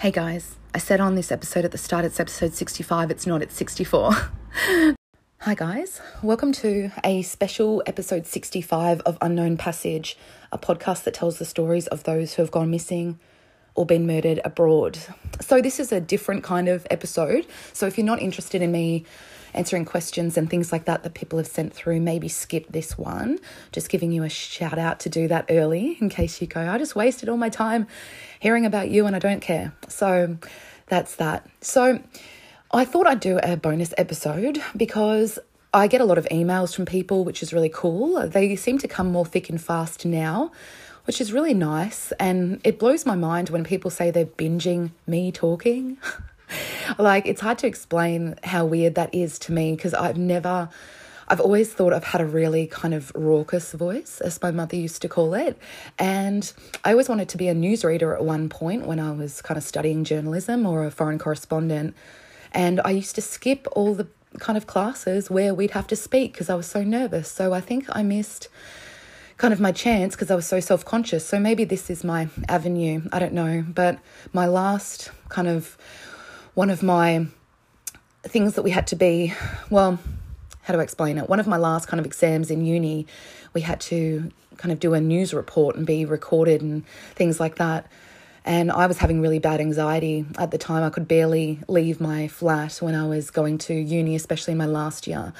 Hey guys, I said on this episode at the start it's episode 65, it's not, it's 64. Hi guys, welcome to a special episode 65 of Unknown Passage, a podcast that tells the stories of those who have gone missing or been murdered abroad. So, this is a different kind of episode. So, if you're not interested in me answering questions and things like that that people have sent through, maybe skip this one. Just giving you a shout out to do that early in case you go, I just wasted all my time hearing about you and I don't care. So that's that. So I thought I'd do a bonus episode because I get a lot of emails from people, which is really cool. They seem to come more thick and fast now, which is really nice. And it blows my mind when people say they're binging me talking. like, it's hard to explain how weird that is to me because I've never. I've always thought I've had a really kind of raucous voice, as my mother used to call it. And I always wanted to be a newsreader at one point when I was kind of studying journalism or a foreign correspondent. And I used to skip all the kind of classes where we'd have to speak because I was so nervous. So I think I missed kind of my chance because I was so self conscious. So maybe this is my avenue. I don't know. But my last kind of one of my things that we had to be, well, how do I explain it? One of my last kind of exams in uni, we had to kind of do a news report and be recorded and things like that. And I was having really bad anxiety at the time. I could barely leave my flat when I was going to uni, especially in my last year.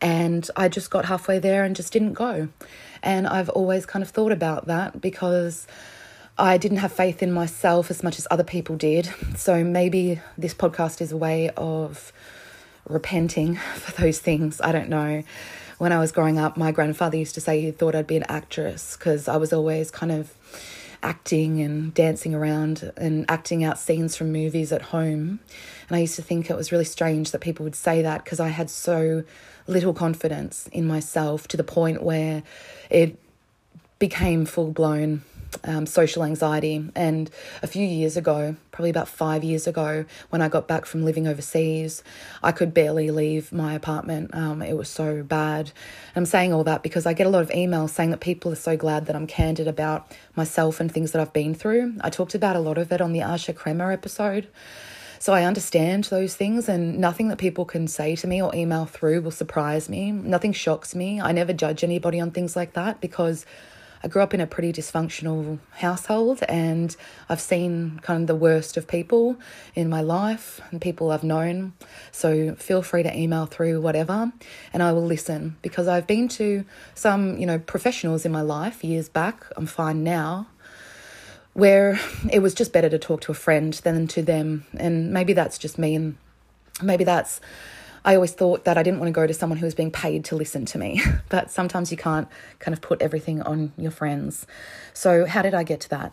And I just got halfway there and just didn't go. And I've always kind of thought about that because I didn't have faith in myself as much as other people did. So maybe this podcast is a way of repenting for those things. I don't know. When I was growing up, my grandfather used to say he thought I'd be an actress because I was always kind of acting and dancing around and acting out scenes from movies at home. And I used to think it was really strange that people would say that because I had so little confidence in myself to the point where it became full blown um, social anxiety. And a few years ago, probably about five years ago, when I got back from living overseas, I could barely leave my apartment. Um, it was so bad. And I'm saying all that because I get a lot of emails saying that people are so glad that I'm candid about myself and things that I've been through. I talked about a lot of it on the Asha Kreimer episode. So I understand those things, and nothing that people can say to me or email through will surprise me. Nothing shocks me. I never judge anybody on things like that because I grew up in a pretty dysfunctional household and I've seen kind of the worst of people in my life and people I've known. So feel free to email through whatever and I will listen because I've been to some, you know, professionals in my life years back. I'm fine now where it was just better to talk to a friend than to them. And maybe that's just me and maybe that's I always thought that I didn't want to go to someone who was being paid to listen to me, but sometimes you can't kind of put everything on your friends. So, how did I get to that?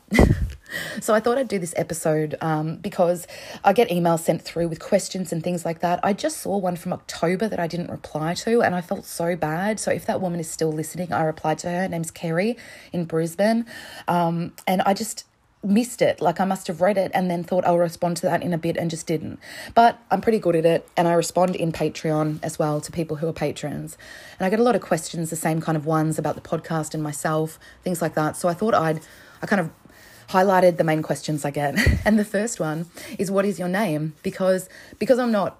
so, I thought I'd do this episode um, because I get emails sent through with questions and things like that. I just saw one from October that I didn't reply to, and I felt so bad. So, if that woman is still listening, I replied to her. Her name's Kerry in Brisbane. Um, and I just, missed it. Like I must have read it and then thought I'll respond to that in a bit and just didn't. But I'm pretty good at it and I respond in Patreon as well to people who are patrons. And I get a lot of questions, the same kind of ones about the podcast and myself, things like that. So I thought I'd I kind of highlighted the main questions I get. And the first one is what is your name? Because because I'm not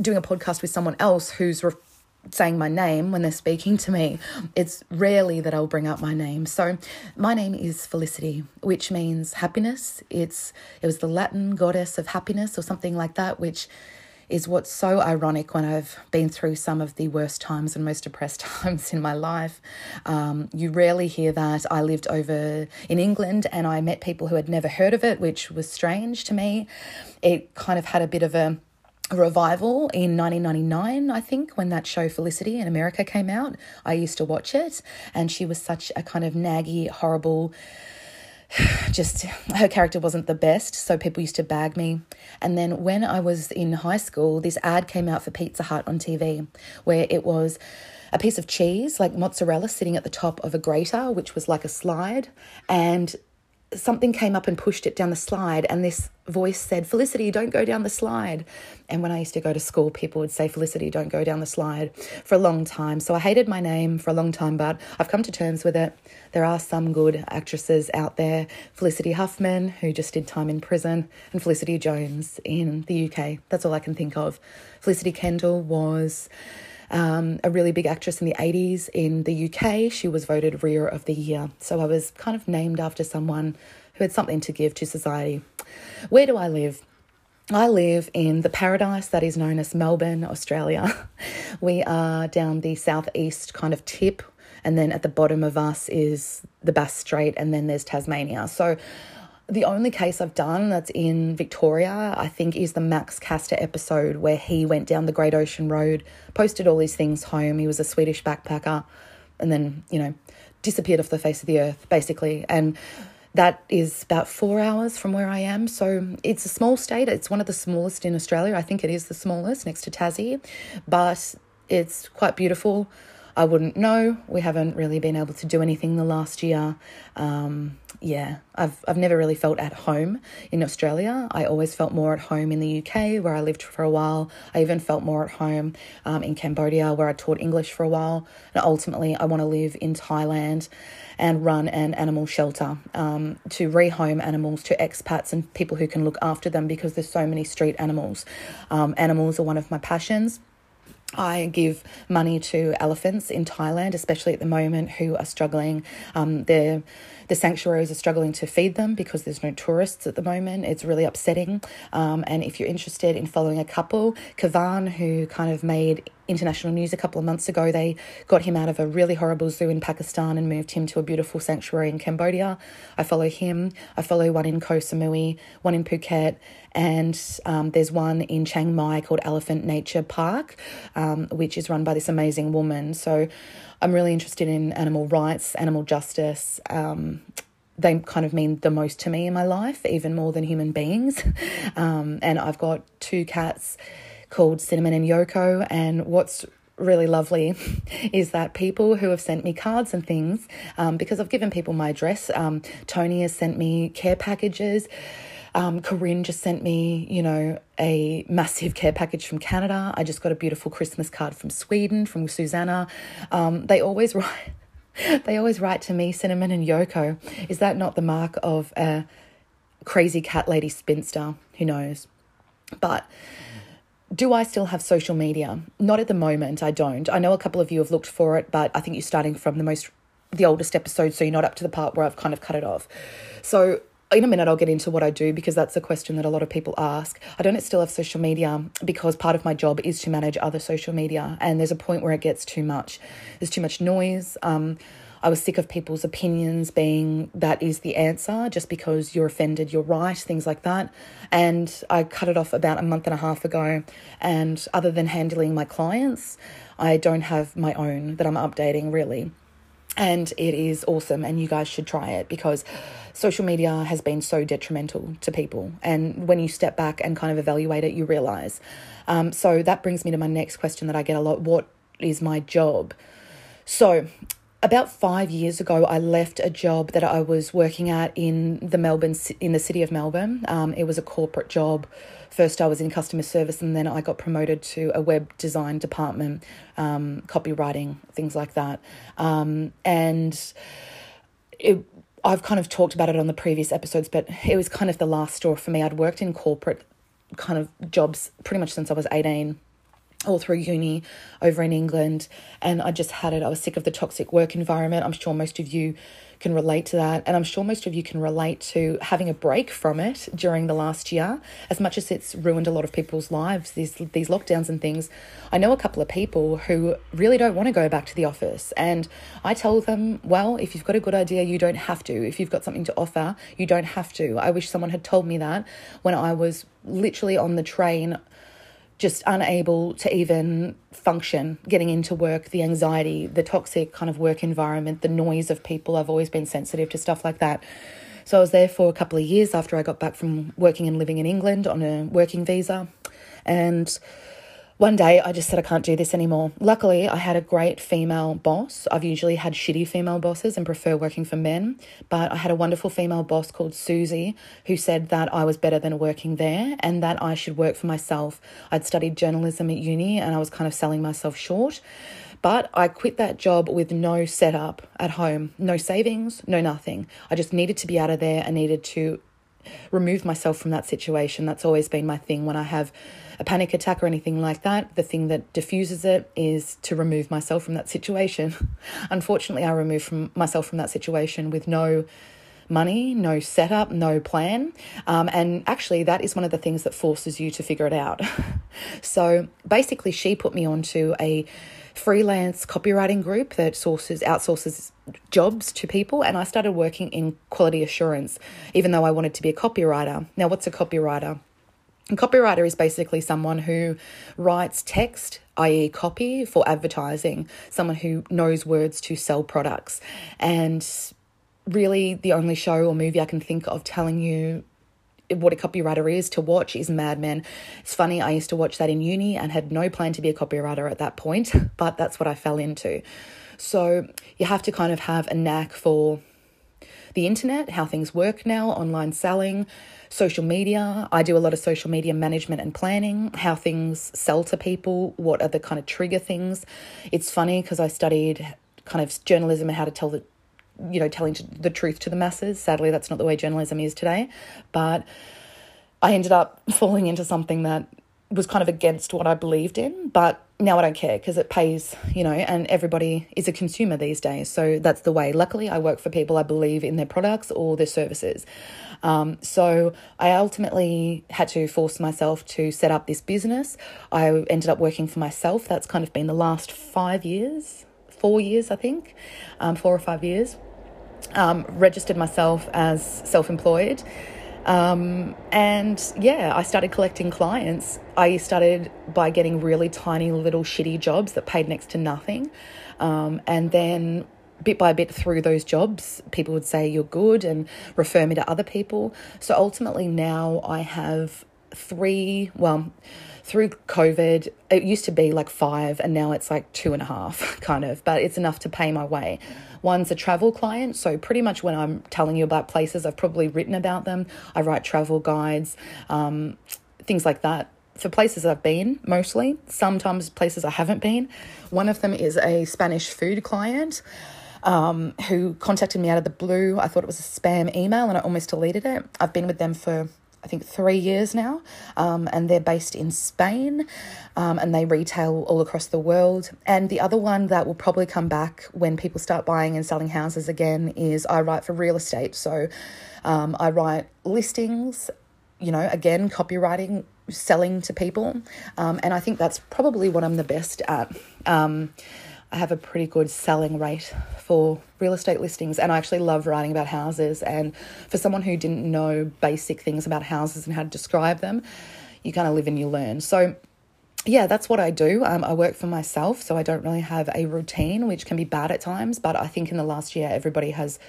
doing a podcast with someone else who's re- saying my name when they're speaking to me. It's rarely that I'll bring up my name. So my name is Felicity, which means happiness. It's it was the Latin goddess of happiness or something like that, which is what's so ironic when I've been through some of the worst times and most depressed times in my life. Um, you rarely hear that. I lived over in England and I met people who had never heard of it, which was strange to me. It kind of had a bit of a revival in 1999, I think, when that show Felicity in America came out. I used to watch it, and she was such a kind of naggy, horrible. Just her character wasn't the best, so people used to bag me. And then when I was in high school, this ad came out for Pizza Hut on TV where it was a piece of cheese, like mozzarella, sitting at the top of a grater, which was like a slide. And something came up and pushed it down the slide, and this voice said, Felicity, don't go down the slide. And when I used to go to school, people would say, Felicity, don't go down the slide for a long time. So I hated my name for a long time, but I've come to terms with it. There are some good actresses out there Felicity Huffman, who just did time in prison, and Felicity Jones in the UK. That's all I can think of. Felicity Kendal was. Um, a really big actress in the 80s in the UK. She was voted Rear of the Year. So I was kind of named after someone who had something to give to society. Where do I live? I live in the paradise that is known as Melbourne, Australia. We are down the southeast kind of tip, and then at the bottom of us is the Bass Strait, and then there's Tasmania. So the only case I've done that's in Victoria, I think, is the Max Caster episode where he went down the Great Ocean Road, posted all these things home. He was a Swedish backpacker, and then, you know, disappeared off the face of the earth, basically. And that is about four hours from where I am. So it's a small state. It's one of the smallest in Australia. I think it is the smallest next to Tassie, but it's quite beautiful. I wouldn't know. We haven't really been able to do anything the last year. Um, yeah, I've I've never really felt at home in Australia. I always felt more at home in the UK, where I lived for a while. I even felt more at home um, in Cambodia, where I taught English for a while. And ultimately, I want to live in Thailand and run an animal shelter um, to rehome animals to expats and people who can look after them because there's so many street animals. Um, animals are one of my passions. I give money to elephants in Thailand, especially at the moment, who are struggling. Um, they're the sanctuaries are struggling to feed them because there's no tourists at the moment. It's really upsetting. Um, and if you're interested in following a couple, Kaavan, who kind of made international news a couple of months ago. They got him out of a really horrible zoo in Pakistan and moved him to a beautiful sanctuary in Cambodia. I follow him. I follow one in Koh Samui, one in Phuket, and um, there's one in Chiang Mai called Elephant Nature Park, um, which is run by this amazing woman. So I'm really interested in animal rights, animal justice. Um, they kind of mean the most to me in my life, even more than human beings. Um, and I've got two cats called Cinnamon and Yoko. And what's really lovely is that people who have sent me cards and things, um, because I've given people my address, um, Tony has sent me care packages. Um, Corinne just sent me, you know, a massive care package from Canada. I just got a beautiful Christmas card from Sweden from Susanna. Um, they always write, they always write to me, Cinnamon and Yoko. Is that not the mark of a crazy cat lady spinster? Who knows? But do I still have social media? Not at the moment, I don't. I know a couple of you have looked for it, but I think you're starting from the most the oldest episode, so you're not up to the part where I've kind of cut it off. So in a minute I'll get into what I do because that's a question that a lot of people ask. I don't still have social media because part of my job is to manage other social media and there's a point where it gets too much. There's too much noise. Um, I was sick of people's opinions being that is the answer just because you're offended, you're right, things like that. And I cut it off about a month and a half ago. And other than handling my clients, I don't have my own that I'm updating really. And it is awesome, and you guys should try it because social media has been so detrimental to people. And when you step back and kind of evaluate it, you realize. Um, so that brings me to my next question that I get a lot What is my job? So about five years ago, I left a job that I was working at in the Melbourne in the city of Melbourne. Um, it was a corporate job. First, I was in customer service, and then I got promoted to a web design department, um, copywriting, things like that. Um, and it, I've kind of talked about it on the previous episodes, but it was kind of the last straw for me. I'd worked in corporate kind of jobs pretty much since I was 18 all through uni over in England, and I just had it. I was sick of the toxic work environment. I'm sure most of you can relate to that, and I'm sure most of you can relate to having a break from it during the last year. As much as it's ruined a lot of people's lives, these these lockdowns and things. I know a couple of people who really don't want to go back to the office, and I tell them, well, if you've got a good idea, you don't have to. If you've got something to offer, you don't have to. I wish someone had told me that when I was literally on the train just unable to even function getting into work, the anxiety, the toxic kind of work environment, the noise of people. I've always been sensitive to stuff like that. So I was there for a couple of years after I got back from working and living in England on a working visa. And one day I just said I can't do this anymore. Luckily, I had a great female boss. I've usually had shitty female bosses and prefer working for men, but I had a wonderful female boss called Susie who said that I was better than working there and that I should work for myself. I'd studied journalism at uni and I was kind of selling myself short. But I quit that job with no setup at home, no savings, no nothing. I just needed to be out of there. I needed to remove myself from that situation. That's always been my thing when I have a panic attack or anything like that, the thing that diffuses it is to remove myself from that situation. Unfortunately, I removed from myself from that situation with no money, no setup, no plan. Um, and actually, that is one of the things that forces you to figure it out. so basically, she put me onto a freelance copywriting group that sources outsources jobs to people and I started working in quality assurance even though I wanted to be a copywriter. Now what's a copywriter? A copywriter is basically someone who writes text, i.e., copy, for advertising, someone who knows words to sell products. And really, the only show or movie I can think of telling you what a copywriter is to watch is Mad Men. It's funny, I used to watch that in uni and had no plan to be a copywriter at that point, but that's what I fell into. So you have to kind of have a knack for the internet, how things work now, online selling, social media. I do a lot of social media management and planning, how things sell to people, what are the kind of trigger things. It's funny because I studied kind of journalism and how to tell the you know telling the truth to the masses sadly that's not the way journalism is today but i ended up falling into something that was kind of against what I believed in, but now I don't care because it pays, you know, and everybody is a consumer these days. So that's the way. Luckily, I work for people I believe in their products or their services. Um, so I ultimately had to force myself to set up this business. I ended up working for myself. That's kind of been the last five years, four years, I think, um, four or five years. Um, registered myself as self employed um, and yeah, I started collecting clients. I started by getting really tiny little shitty jobs that paid next to nothing. Um, and then bit by bit through those jobs, people would say you're good and refer me to other people. So ultimately, now I have three, well, through COVID, it used to be like five, and now it's like two and a half, kind of, but it's enough to pay my way. One's a travel client, so pretty much when I'm telling you about places, I've probably written about them. I write travel guides, um, things like that for places I've been mostly, sometimes places I haven't been. One of them is a Spanish food client. Um, who contacted me out of the blue. I thought it was a spam email and I almost deleted it. I've been with them for I think three years now, um, and they're based in Spain, um, and they retail all across the world. And the other one that will probably come back when people start buying and selling houses again is I write for real estate. So um, I write listings, you know, again copywriting, selling to people, um, and I think that's probably what I'm the best at. I have a pretty good selling rate for real estate listings, and I actually love writing about houses. And for someone who didn't know basic things about houses and how to describe them, you kind of live and you learn. So, yeah, that's what I do. Um, I work for myself, so I don't really have a routine, which can be bad at times. But I think in the last year, everybody has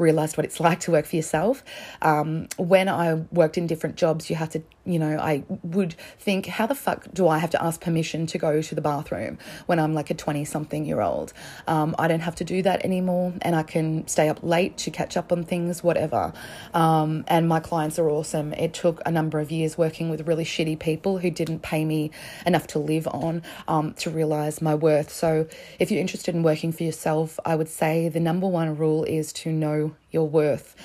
realized what it's like to work for yourself. Um, when I worked in different jobs, you had to you know, I would think, how the fuck do I have to ask permission to go to the bathroom when I'm like a 20 something year old? Um, I don't have to do that anymore and I can stay up late to catch up on things, whatever. Um, and my clients are awesome. It took a number of years working with really shitty people who didn't pay me enough to live on um, to realize my worth. So if you're interested in working for yourself, I would say the number one rule is to know your worth.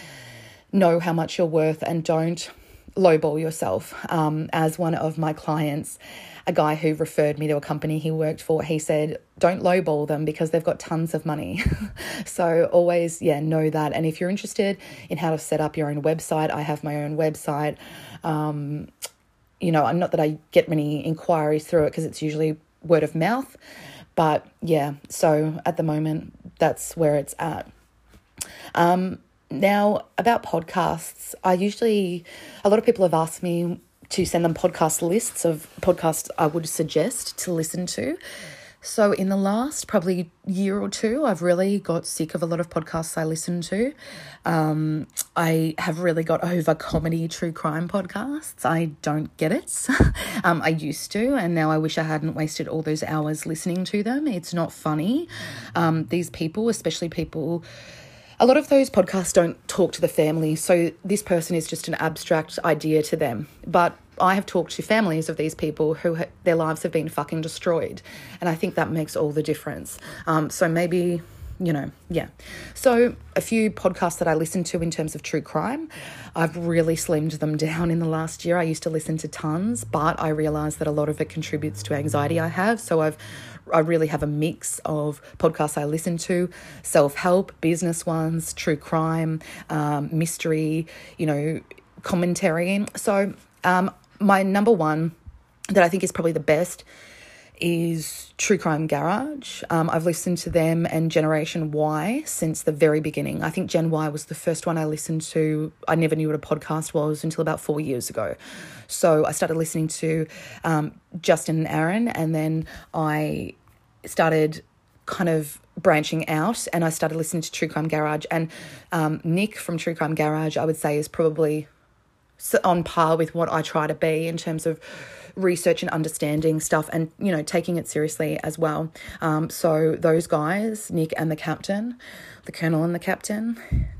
Know how much you're worth and don't lowball yourself. Um, as one of my clients, a guy who referred me to a company he worked for, he said, don't lowball them because they've got tons of money. so always, yeah, know that. And if you're interested in how to set up your own website, I have my own website. Um, you know, I'm not that I get many inquiries through it because it's usually word of mouth. But yeah, so at the moment, that's where it's at. Um, now, about podcasts, I usually, a lot of people have asked me to send them podcast lists of podcasts I would suggest to listen to. So, in the last probably year or two, I've really got sick of a lot of podcasts I listen to. Um, I have really got over comedy true crime podcasts. I don't get it. um, I used to, and now I wish I hadn't wasted all those hours listening to them. It's not funny. Um, these people, especially people a lot of those podcasts don't talk to the family, so this person is just an abstract idea to them. But I have talked to families of these people who ha- their lives have been fucking destroyed, and I think that makes all the difference. Um, so maybe you know, yeah. So, a few podcasts that I listen to in terms of true crime, I've really slimmed them down in the last year. I used to listen to tons, but I realized that a lot of it contributes to anxiety I have. So, I've I really have a mix of podcasts I listen to self help, business ones, true crime, um, mystery, you know, commentary. So, um, my number one that I think is probably the best is True Crime Garage. Um, I've listened to them and Generation Why since the very beginning. I think Gen Y was the first one I listened to. I never knew what a podcast was until about four years ago. So I started listening to um, Justin and Aaron, and then I started kind of branching out and I started listening to True Crime Garage. And um, Nick from True Crime Garage, I would say, is probably on par with what I try to be in terms of research and understanding stuff and you know taking it seriously as well um, so those guys nick and the captain the colonel and the captain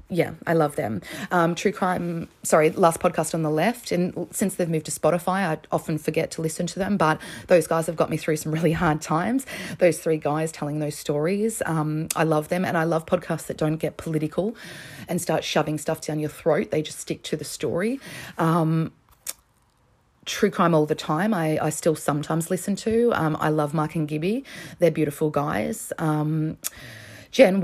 yeah, I love them. Um, True Crime, sorry, last podcast on the left. And since they've moved to Spotify, I often forget to listen to them, but those guys have got me through some really hard times. Those three guys telling those stories, um, I love them. And I love podcasts that don't get political and start shoving stuff down your throat. They just stick to the story. Um, true crime all the time. I, I still sometimes listen to. Um, I love Mark and Gibby. They're beautiful guys. Um, Gen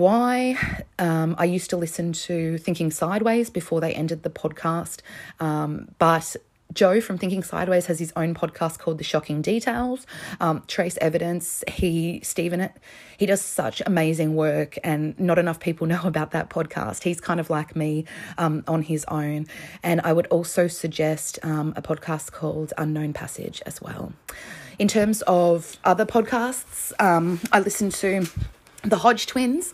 um, I used to listen to Thinking Sideways before they ended the podcast, um, but Joe from Thinking Sideways has his own podcast called The Shocking Details. Um, Trace Evidence, he, Stephen, it, he does such amazing work, and not enough people know about that podcast. He's kind of like me um, on his own. And I would also suggest um, a podcast called Unknown Passage as well. In terms of other podcasts, um, I listen to the Hodge twins.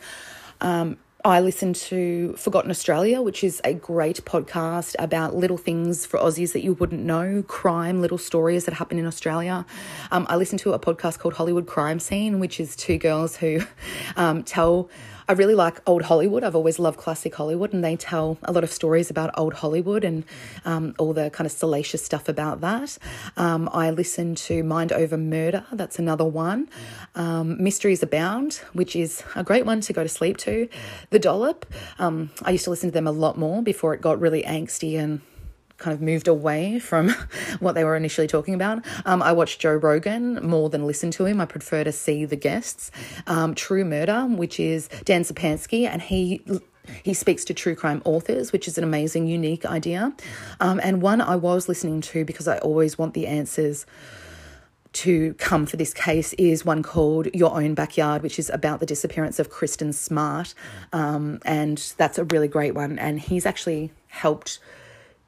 Um, I listen to Forgotten Australia, which is a great podcast about little things for Aussies that you wouldn't know, crime, little stories that happen in Australia. Um, I listen to a podcast called Hollywood Crime Scene, which is two girls who um, tell I really like old Hollywood. I've always loved classic Hollywood, and they tell a lot of stories about old Hollywood and um, all the kind of salacious stuff about that. Um, I listen to Mind Over Murder, that's another one. Um, Mysteries Abound, which is a great one to go to sleep to. The Dollop, um, I used to listen to them a lot more before it got really angsty and kind of moved away from what they were initially talking about. Um, I watched Joe Rogan more than listen to him. I prefer to see the guests. Um, True Murder, which is Dan Zupansky, and he he speaks to true crime authors, which is an amazing, unique idea. Um, and one I was listening to because I always want the answers to come for this case is one called Your Own Backyard, which is about the disappearance of Kristin Smart. Um, and that's a really great one. And he's actually helped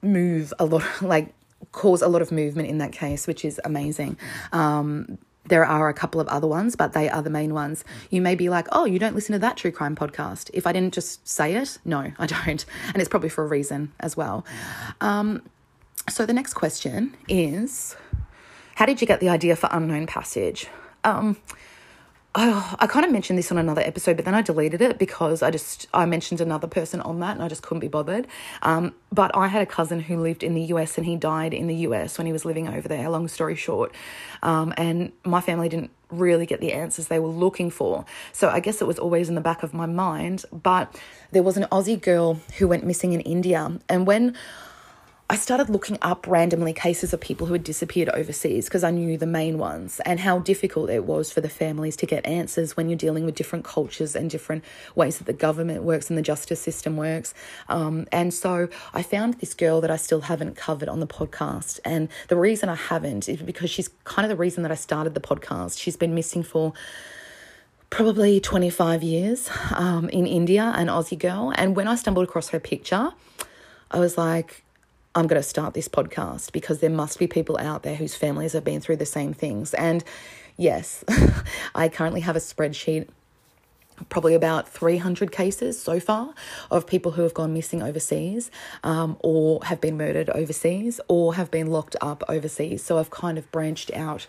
move a lot, like cause a lot of movement in that case, which is amazing. Um, there are a couple of other ones, but they are the main ones. You may be like, oh, you don't listen to that true crime podcast. If I didn't just say it, no, I don't. And it's probably for a reason as well. Um, so the next question is How did you get the idea for Unknown Passage? Um, oh, I kind of mentioned this on another episode, but then I deleted it because I just I mentioned another person on that and I just couldn't be bothered. Um, but I had a cousin who lived in the US and he died in the US when he was living over there. Long story short, um, and my family didn't really get the answers they were looking for. So I guess it was always in the back of my mind. But there was an Aussie girl who went missing in India, and when I started looking up randomly cases of people who had disappeared overseas because I knew the main ones and how difficult it was for the families to get answers when you're dealing with different cultures and different ways that the government works and the justice system works. Um, and so I found this girl that I still haven't covered on the podcast. And the reason I haven't is because she's kind of the reason that I started the podcast. She's been missing for probably 25 years um, in India, an Aussie girl. And when I stumbled across her picture, I was like, I'm going to start this podcast because there must be people out there whose families have been through the same things. And yes, I currently have a spreadsheet probably about 300 cases so far of people who have gone missing overseas um, or have been murdered overseas or have been locked up overseas. So I've kind of branched out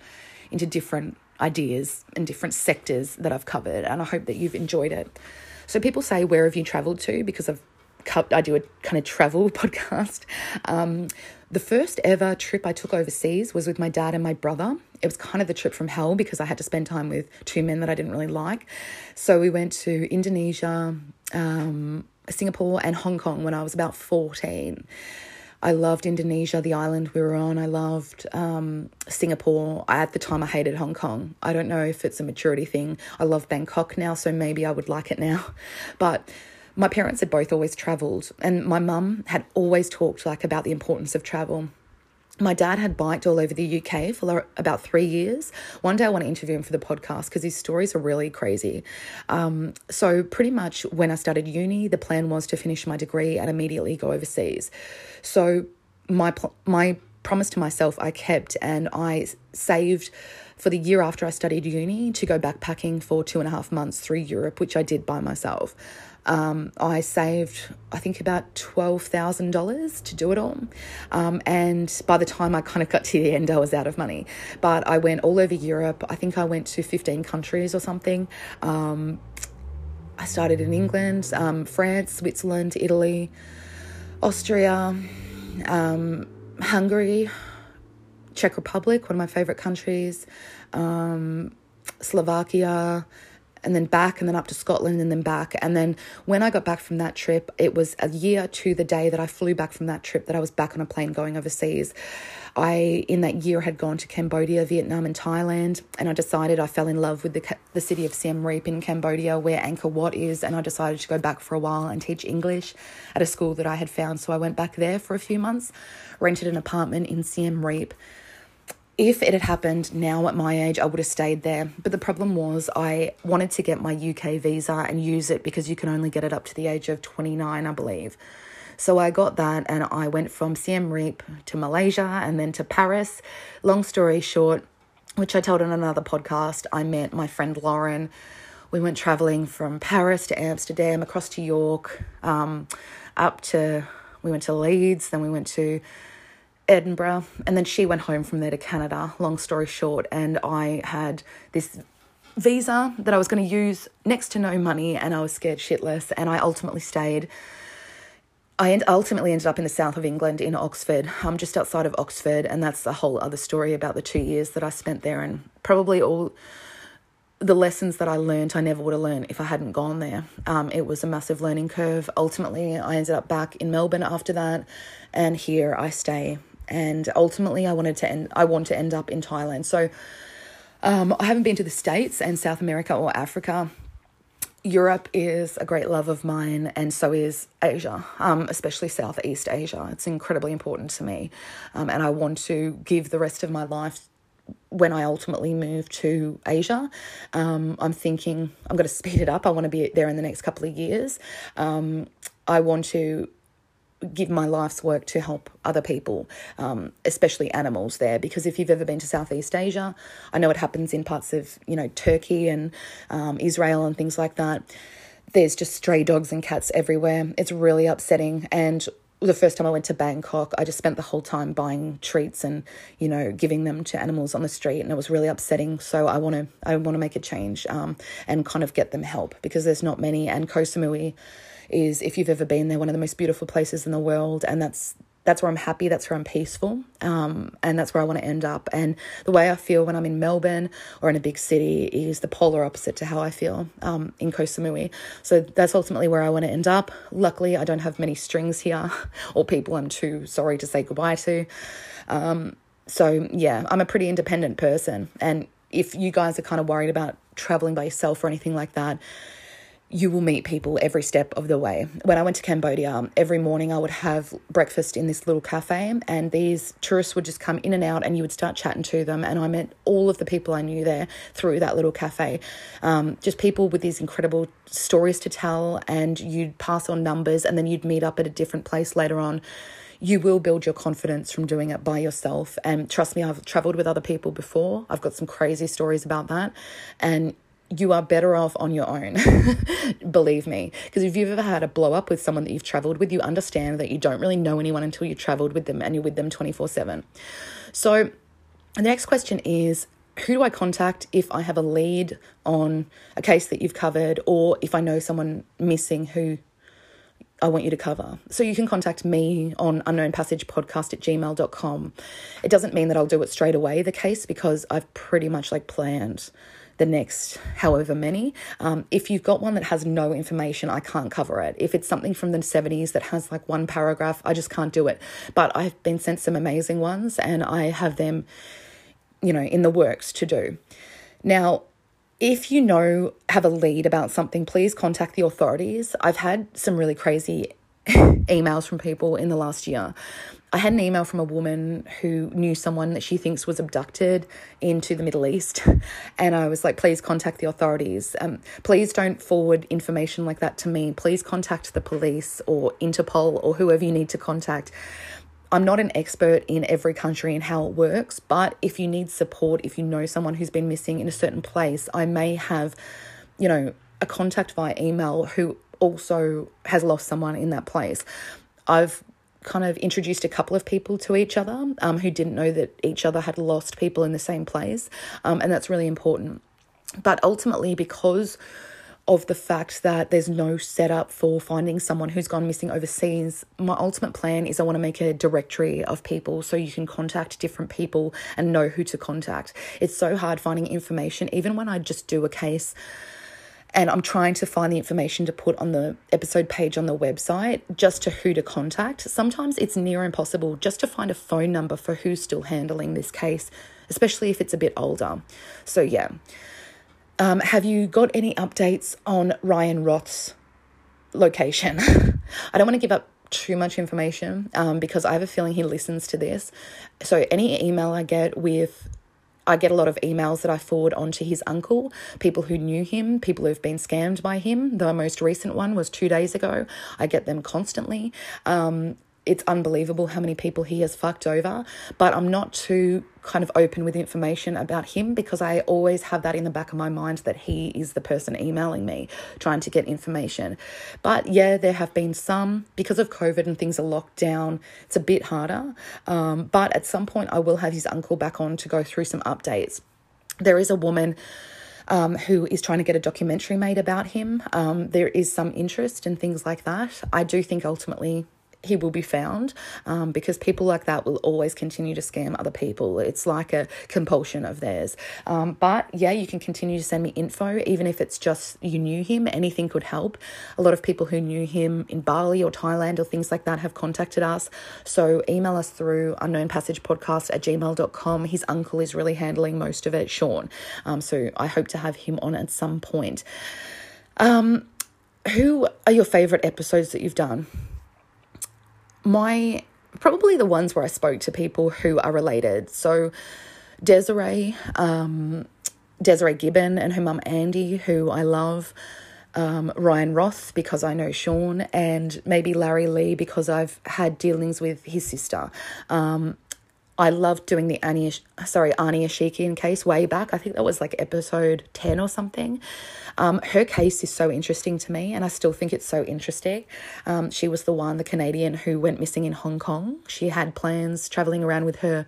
into different ideas and different sectors that I've covered, and I hope that you've enjoyed it. So people say, Where have you traveled to? Because I've I do a kind of travel podcast. Um, the first ever trip I took overseas was with my dad and my brother. It was kind of the trip from hell because I had to spend time with two men that I didn't really like. So we went to Indonesia, um, Singapore, and Hong Kong when I was about 14. I loved Indonesia, the island we were on. I loved um, Singapore. I, at the time, I hated Hong Kong. I don't know if it's a maturity thing. I love Bangkok now, so maybe I would like it now. But my parents had both always traveled and my mum had always talked like about the importance of travel my dad had biked all over the UK for about three years. One day I want to interview him for the podcast because his stories are really crazy. Um, so, pretty much when I started uni, the plan was to finish my degree and immediately go overseas. So, my, my promise to myself I kept and I saved for the year after I studied uni to go backpacking for two and a half months through Europe, which I did by myself. Um, I saved, I think, about $12,000 to do it all. Um, and by the time I kind of got to the end, I was out of money. But I went all over Europe. I think I went to 15 countries or something. Um, I started in England, um, France, Switzerland, Italy, Austria, um, Hungary, Czech Republic, one of my favorite countries, um, Slovakia and then back and then up to Scotland and then back. And then when I got back from that trip, it was a year to the day that I flew back from that trip that I was back on a plane going overseas. I, in that year, had gone to Cambodia, Vietnam, and Thailand, and I decided I fell in love with the, the city of Siem Reap in Cambodia, where Angkor Wat is, and I decided to go back for a while and teach English at a school that I had found. So I went back there for a few months, rented an apartment in Siem Reap if it had happened now at my age, I would have stayed there. But the problem was, I wanted to get my UK visa and use it because you can only get it up to the age of 29, I believe. So I got that and I went from Siem Reap to Malaysia and then to Paris. Long story short, which I told in another podcast, I met my friend Lauren. We went traveling from Paris to Amsterdam, across to York, um, up to, we went to Leeds, then we went to Edinburgh, and then she went home from there to Canada. Long story short, and I had this visa that I was going to use next to no money, and I was scared shitless, and I ultimately stayed. I ultimately ended up in the south of England in Oxford. I'm just outside of Oxford, and that's a whole other story about the two years that I spent there, and probably all the lessons that I learned, I never would have learned if I hadn't gone there. Um, it was a massive learning curve. Ultimately, I ended up back in Melbourne after that, and here I stay and ultimately I wanted to end I want to end up in Thailand. So um, I haven't been to the States and South America or Africa. Europe is a great love of mine, and so is Asia, um, especially Southeast Asia. It's incredibly important to me, um, and I want to give the rest of my life when I ultimately move to Asia. Um, I'm thinking I'm going to speed it up. I want to be there in the next couple of years. Um, I want to give my life's work to help other people, um, especially animals there. Because if you've ever been to Southeast Asia, I know it happens in parts of you know Turkey and um, Israel and things like that. There's just stray dogs and cats everywhere. It's really upsetting. And the first time I went to Bangkok, I just spent the whole time buying treats and you know giving them to animals on the street, and it was really upsetting. So I want to I want to make a change um, and kind of get them help because there's not many. And Koh Samui is if you've ever been there, one of the most beautiful places in the world, and that's that's where I'm happy, that's where I'm peaceful, um, and that's where I want to end up. And the way I feel when I'm in Melbourne or in a big city is the polar opposite to how I feel um, in Koh Samui. So that's ultimately where I want to end up. Luckily, I don't have many strings here or people I'm too sorry to say goodbye to. Um, so yeah, I'm a pretty independent person, and if you guys are kind of worried about traveling by yourself or anything like that, you will meet people every step of the way. When I went to Cambodia, every morning I would have breakfast in this little cafe, and these tourists would just come in and out, and you would start chatting to them. And I met all of the people I knew there through that little cafe. Um, just people with these incredible stories to tell, and you'd pass on numbers, and then you'd meet up at a different place later on you will build your confidence from doing it by yourself. And trust me, I've traveled with other people before. I've got some crazy stories about that. And you are better off on your own. Believe me. Because if you've ever had a blow up with someone that you've traveled with, you understand that you don't really know anyone until you traveled with them and you're with them 24 7. So the next question is who do I contact if I have a lead on a case that you've covered or if I know someone missing who I want you to cover. So you can contact me on unknownpassagepodcast at gmail.com. It doesn't mean that I'll do it straight away, the case, because I've pretty much like planned the next however many. Um, if you've got one that has no information, I can't cover it. If it's something from the 70s that has like one paragraph, I just can't do it. But I've been sent some amazing ones and I have them, you know, in the works to do. Now, if you know, have a lead about something, please contact the authorities. I've had some really crazy emails from people in the last year I had an email from a woman who knew someone that she thinks was abducted into the Middle East. And I was like, please contact the authorities. Um, please don't forward information like that to me. Please contact the police or Interpol or whoever you need to contact. I'm not an expert in every country and how it works, but if you need support, if you know someone who's been missing in a certain place, I may have, you know, a contact via email who also has lost someone in that place. I've kind of introduced a couple of people to each other um, who didn't know that each other had lost people in the same place. Um, and that's really important. But ultimately, because of the fact that there's no setup for finding someone who's gone missing overseas, my ultimate plan is I want to make a directory of people so you can contact different people and know who to contact. It's so hard finding information, even when I just do a case and I'm trying to find the information to put on the episode page on the website just to who to contact. Sometimes it's near impossible just to find a phone number for who's still handling this case, especially if it's a bit older. So, yeah. Um, have you got any updates on Ryan Roth's location? I don't want to give up too much information um, because I have a feeling he listens to this. So, any email I get with I get a lot of emails that I forward on to his uncle, people who knew him, people who've been scammed by him. The most recent one was two days ago. I get them constantly. Um, it's unbelievable how many people he has fucked over. But I'm not too kind of open with information about him because I always have that in the back of my mind that he is the person emailing me trying to get information. But yeah, there have been some because of COVID and things are locked down, it's a bit harder. Um, but at some point, I will have his uncle back on to go through some updates. There is a woman. Um, who is trying to get a documentary made about him. Um, there is some interest in things like that. I do think ultimately he will be found um, because people like that will always continue to scam other people. It's like a compulsion of theirs. Um, but yeah, you can continue to send me info, even if it's just you knew him, anything could help. A lot of people who knew him in Bali or Thailand or things like that have contacted us. So email us through unknownpassagepodcast at gmail.com. His uncle is really handling most of it, Sean. Um, so I hope to have him on at some point. Um, who are your favorite episodes that you've done? My probably the ones where I spoke to people who are related. So Desiree, um, Desiree Gibbon and her mum Andy, who I love. Um, Ryan Roth because I know Sean, and maybe Larry Lee because I've had dealings with his sister. Um, I loved doing the Annie, sorry, Ani Ashikian case way back. I think that was like episode 10 or something. Um, her case is so interesting to me, and I still think it's so interesting. Um, she was the one, the Canadian, who went missing in Hong Kong. She had plans traveling around with her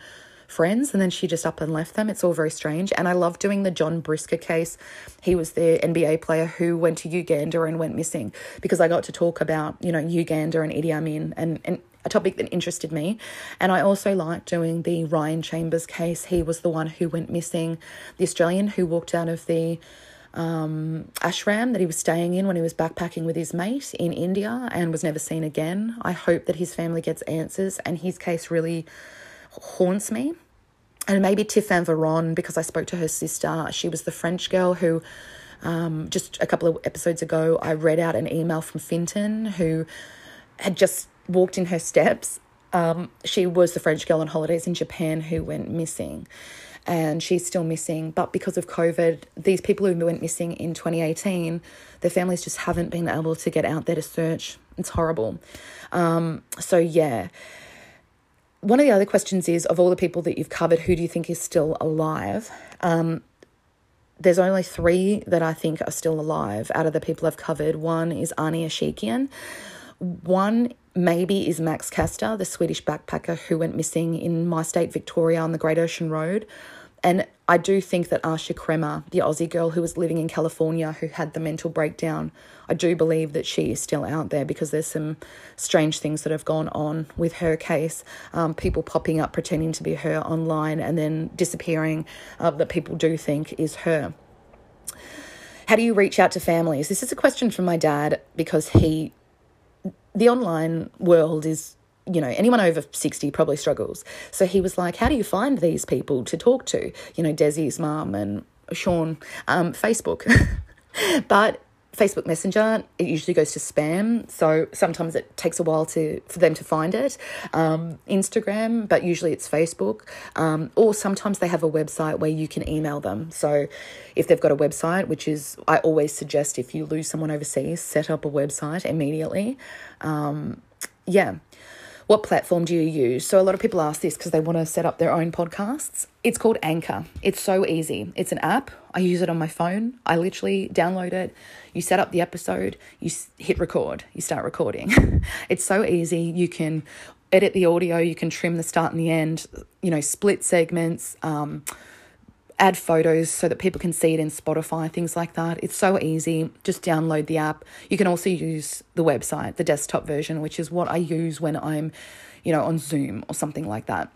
friends and then she just up and left them. It's all very strange. And I love doing the John Brisker case. He was the NBA player who went to Uganda and went missing because I got to talk about, you know, Uganda and Idi Amin and, and a topic that interested me. And I also liked doing the Ryan Chambers case. He was the one who went missing, the Australian who walked out of the um, ashram that he was staying in when he was backpacking with his mate in India and was never seen again. I hope that his family gets answers, and his case really haunts me. And maybe Tiffany Veron, because I spoke to her sister. She was the French girl who, um, just a couple of episodes ago, I read out an email from Finton who had just walked in her steps. Um, she was the French girl on holidays in Japan who went missing, and she's still missing. But because of COVID, these people who went missing in 2018, their families just haven't been able to get out there to search. It's horrible. Um, so, yeah. one of the other questions is of all the people that you've covered, who do you think is still alive? Um, there's only three that I think are still alive out of the people I've covered. One is Ani Ashikian. One maybe is Max Caster, the Swedish backpacker who went missing in my state, Victoria, on the Great Ocean Road. And I do think that Asha Kreimer, the Aussie girl who was living in California who had the mental breakdown, I do believe that she is still out there because there's some strange things that have gone on with her case. Um, people popping up pretending to be her online and then disappearing uh, that people do think is her. How do you reach out to families? This is a question from my dad because he, the online world is you know, anyone over 60 probably struggles. So he was like, How do you find these people to talk to? You know, Desi's mum and Sean, um, Facebook. but Facebook Messenger, it usually goes to spam, so sometimes it takes a while to for them to find it. Um, Instagram, but usually it's Facebook, um, or sometimes they have a website where you can email them. So if they've got a website, which is I always suggest if you lose someone overseas, set up a website immediately. Um, yeah what platform do you use? So a lot of people ask this because they want to set up their own podcasts. It's called Anchor. It's so easy. It's an app. I use it on my phone. I literally download it. You set up the episode, you hit record, you start recording. it's so easy. You can edit the audio, you can trim the start and the end, you know, split segments. Um, add photos so that people can see it in Spotify, things like that. It's so easy. Just download the app. You can also use the website, the desktop version, which is what I use when I'm, you know, on Zoom or something like that.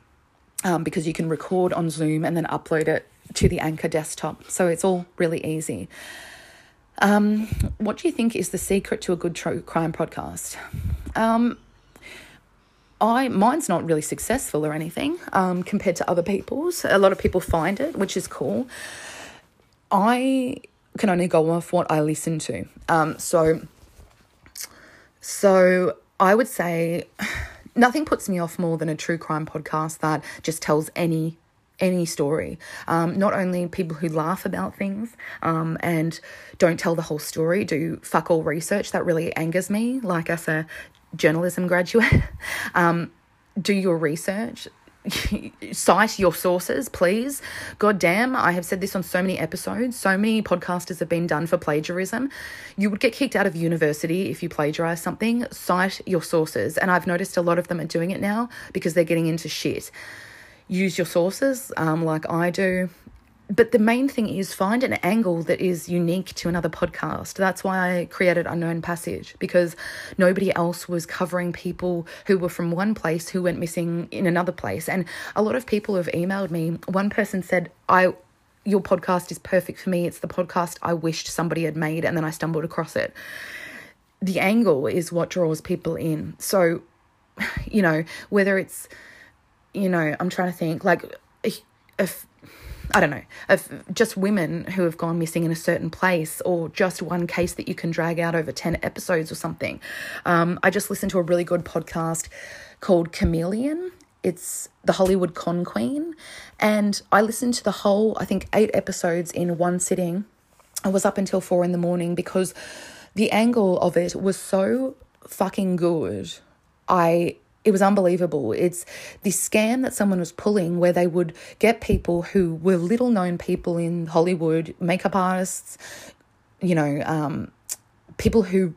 Um, because you can record on Zoom and then upload it to the Anchor desktop. So it's all really easy. Um, what do you think is the secret to a good true crime podcast? Um, I mine's not really successful or anything um, compared to other people's. A lot of people find it, which is cool. I can only go off what I listen to. Um, so, so I would say nothing puts me off more than a true crime podcast that just tells any any story. Um, not only people who laugh about things um, and don't tell the whole story, do fuck all research. That really angers me. Like as a journalism graduate, um, do your research. Cite your sources, please. God damn, I have said this on so many episodes. So many podcasters have been done for plagiarism. You would get kicked out of university if you plagiarize something. Cite your sources. And I've noticed a lot of them are doing it now because they're getting into shit use your sources um, like I do but the main thing is find an angle that is unique to another podcast. That's why I created Unknown Passage because nobody else was covering people who were from one place who went missing in another place. And a lot of people have emailed me. One person said, I your podcast is perfect for me. It's the podcast I wished somebody had made and then I stumbled across it. The angle is what draws people in. So, you know, whether it's you know, I'm trying to think like if I don't know, of just women who have gone missing in a certain place or just one case that you can drag out over 10 episodes or something. Um, I just listened to a really good podcast called Chameleon. It's the Hollywood Con Queen. And I listened to the whole, I think, eight episodes in one sitting. I was up until four in the morning because the angle of it was so fucking good. I it was unbelievable. It's this scam that someone was pulling where they would get people who were little known people in Hollywood, makeup artists, you know, um, people who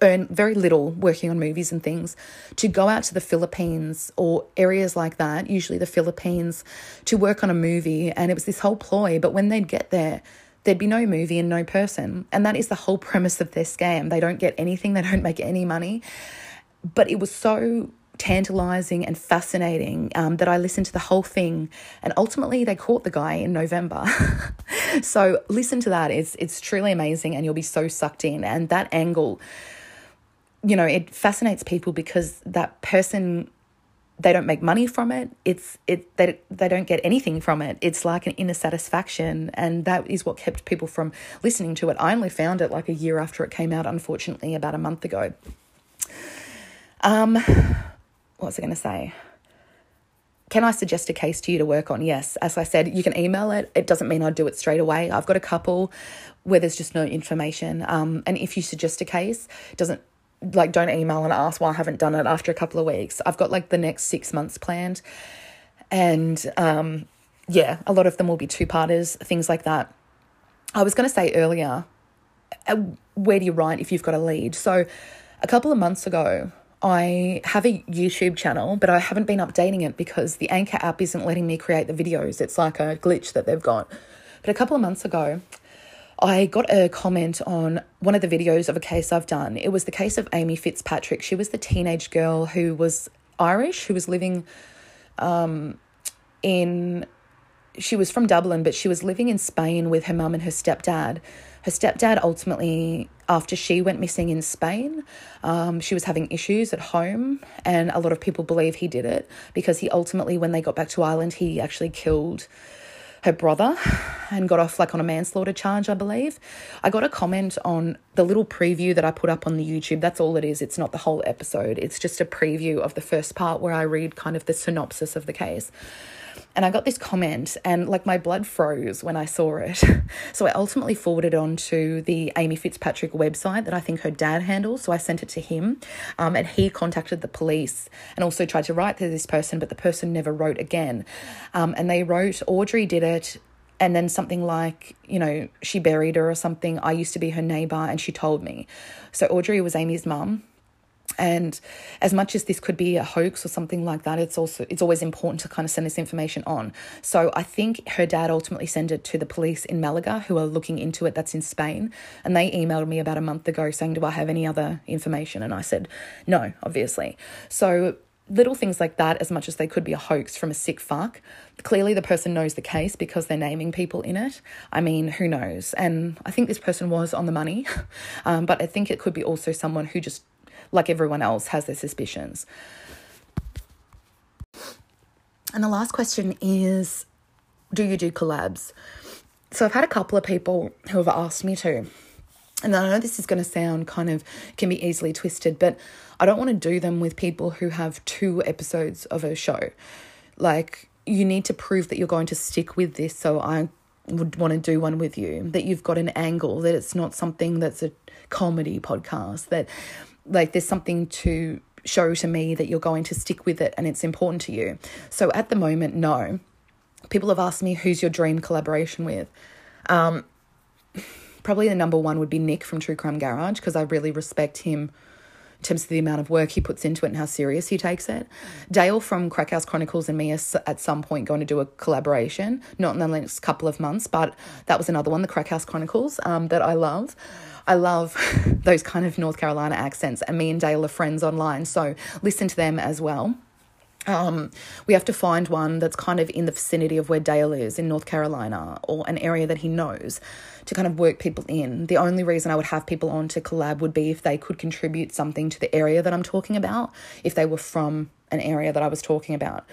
earn very little working on movies and things to go out to the Philippines or areas like that, usually the Philippines, to work on a movie. And it was this whole ploy. But when they'd get there, there'd be no movie and no person. And that is the whole premise of their scam. They don't get anything, they don't make any money. But it was so tantalizing and fascinating um, that I listened to the whole thing. And ultimately, they caught the guy in November. so listen to that. It's it's truly amazing, and you'll be so sucked in. And that angle, you know, it fascinates people because that person. They don't make money from it. It's it they they don't get anything from it. It's like an inner satisfaction, and that is what kept people from listening to it. I only found it like a year after it came out, unfortunately, about a month ago. Um, what was I going to say? Can I suggest a case to you to work on? Yes. As I said, you can email it. It doesn't mean I'd do it straight away. I've got a couple where there's just no information. Um, and if you suggest a case, doesn't like don't email and ask why I haven't done it after a couple of weeks. I've got like the next six months planned, and um, yeah, a lot of them will be two parters, things like that. I was going to say earlier, uh, where do you write if you've got a lead? So, a couple of months ago, I have a YouTube channel, but I haven't been updating it because the Anchor app isn't letting me create the videos. It's like a glitch that they've got. But a couple of months ago, I got a comment on one of the videos of a case I've done. It was the case of Amy Fitzpatrick. She was the teenage girl who was Irish, who was living um, in, she was from Dublin, but she was living in Spain with her mum and her stepdad. Her stepdad ultimately, after she went missing in Spain, um, she was having issues at home, and a lot of people believe he did it because he ultimately, when they got back to Ireland, he actually killed her brother and got off like on a manslaughter charge, I believe. I got a comment on the little preview that I put up on the YouTube. That's all it is. It's not the whole episode. It's just a preview of the first part where I read kind of the synopsis of the case. And I got this comment, and like my blood froze when I saw it. so I ultimately forwarded on to the Amy Fitzpatrick website that I think her dad handles. So I sent it to him, um, and he contacted the police and also tried to write to this person, but the person never wrote again. Um, and they wrote, Audrey did it and then something like, you know, she buried her or something. I used to be her neighbor and she told me. So Audrey was Amy's mum. And as much as this could be a hoax or something like that, it's also it's always important to kind of send this information on. So I think her dad ultimately sent it to the police in Malaga who are looking into it. That's in Spain, and they emailed me about a month ago saying, "Do I have any other information?" And I said, "No, obviously." So little things like that, as much as they could be a hoax from a sick fuck, clearly the person knows the case because they're naming people in it. I mean, who knows? And I think this person was on the money, um, but I think it could be also someone who just like everyone else, has their suspicions. And the last question is Do you do collabs? So I've had a couple of people who have asked me to. And I know this is going to sound kind of, can be easily twisted, but I don't want to do them with people who have two episodes of a show. Like, you need to prove that you're going to stick with this. So I would want to do one with you, that you've got an angle, that it's not something that's a comedy podcast, that like there's something to show to me that you're going to stick with it and it's important to you. So at the moment, no. People have asked me who's your dream collaboration with. Um, probably the number one would be Nick from True Crime Garage because I really respect him in terms of the amount of work he puts into it and how serious he takes it. Dale from Crackhouse Chronicles and me are at some point going to do a collaboration, not in the next couple of months, but that was another one, the Crackhouse Chronicles, um, that I love. I love those kind of North Carolina accents, and me and Dale are friends online, so listen to them as well. Um, we have to find one that's kind of in the vicinity of where Dale is in North Carolina or an area that he knows to kind of work people in. The only reason I would have people on to collab would be if they could contribute something to the area that I'm talking about, if they were from an area that I was talking about.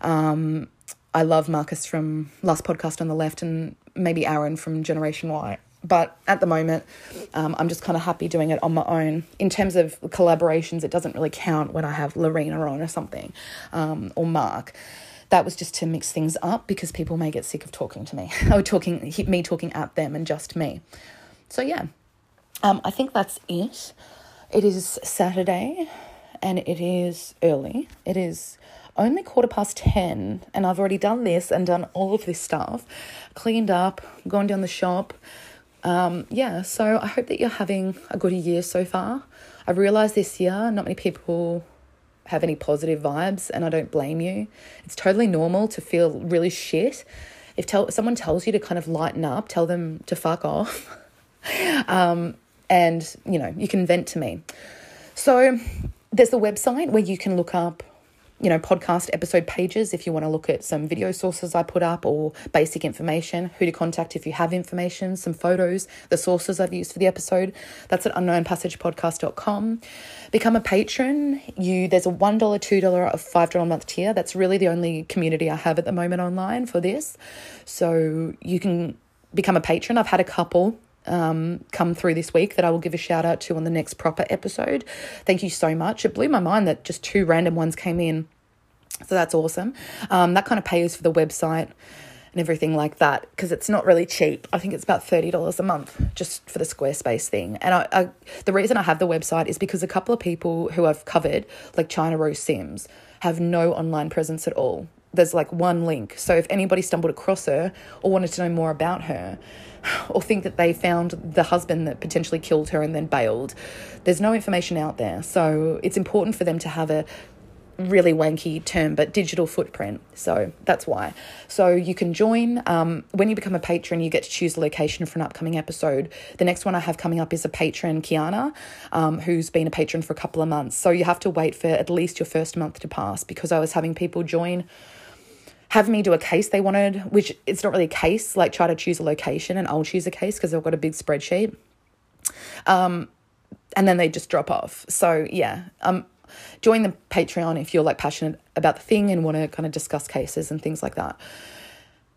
Um, I love Marcus from Last Podcast on the Left and maybe Aaron from Generation Why. But at the moment, um, I'm just kind of happy doing it on my own. In terms of collaborations, it doesn't really count when I have Lorena on or something, um, or Mark. That was just to mix things up because people may get sick of talking to me, or talking me talking at them and just me. So yeah, um, I think that's it. It is Saturday, and it is early. It is only quarter past 10 and I've already done this and done all of this stuff, cleaned up, gone down the shop, um, yeah, so I hope that you're having a good year so far. I've realized this year not many people have any positive vibes, and I don't blame you. It's totally normal to feel really shit. If tell, someone tells you to kind of lighten up, tell them to fuck off. um, and, you know, you can vent to me. So there's the website where you can look up you know, podcast episode pages if you want to look at some video sources I put up or basic information, who to contact if you have information, some photos, the sources I've used for the episode. That's at unknownpassagepodcast.com. Become a patron. You there's a $1, $2, or $5 a month tier. That's really the only community I have at the moment online for this. So you can become a patron. I've had a couple um, come through this week that I will give a shout out to on the next proper episode. Thank you so much. It blew my mind that just two random ones came in. So that's awesome. Um, that kind of pays for the website and everything like that because it's not really cheap. I think it's about $30 a month just for the Squarespace thing. And I, I, the reason I have the website is because a couple of people who I've covered, like China Rose Sims, have no online presence at all. There's like one link. So if anybody stumbled across her or wanted to know more about her, or think that they found the husband that potentially killed her and then bailed, there's no information out there. So it's important for them to have a really wanky term, but digital footprint. So that's why. So you can join. Um, when you become a patron, you get to choose the location for an upcoming episode. The next one I have coming up is a patron, Kiana, um, who's been a patron for a couple of months. So you have to wait for at least your first month to pass because I was having people join. Have me do a case they wanted, which it's not really a case, like try to choose a location and I'll choose a case because I've got a big spreadsheet. Um, and then they just drop off. So yeah, um, join the Patreon if you're like passionate about the thing and want to kind of discuss cases and things like that.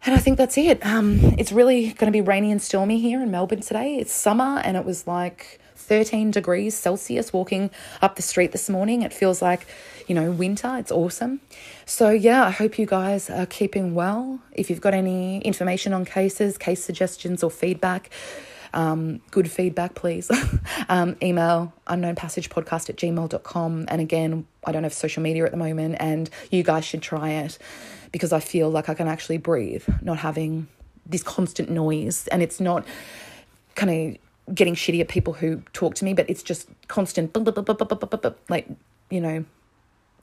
And I think that's it. Um, it's really going to be rainy and stormy here in Melbourne today. It's summer and it was like 13 degrees Celsius walking up the street this morning. It feels like, you know, winter. It's awesome. So, yeah, I hope you guys are keeping well. If you've got any information on cases, case suggestions, or feedback, um, good feedback, please. um, email unknownpassagepodcast at gmail.com. And again, I don't have social media at the moment, and you guys should try it because I feel like I can actually breathe, not having this constant noise. And it's not kind of getting shitty at people who talk to me, but it's just constant, like, you know,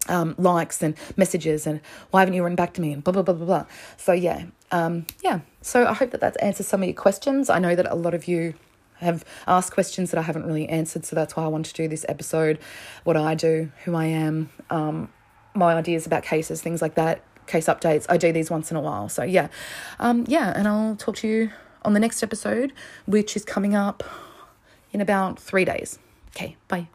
um, likes and messages and why haven't you written back to me and blah blah blah blah blah. So yeah, um, yeah. So I hope that that answers some of your questions. I know that a lot of you have asked questions that I haven't really answered, so that's why I want to do this episode. What I do, who I am, um, my ideas about cases, things like that, case updates. I do these once in a while. So yeah, um, yeah, and I'll talk to you on the next episode, which is coming up in about three days. Okay, bye.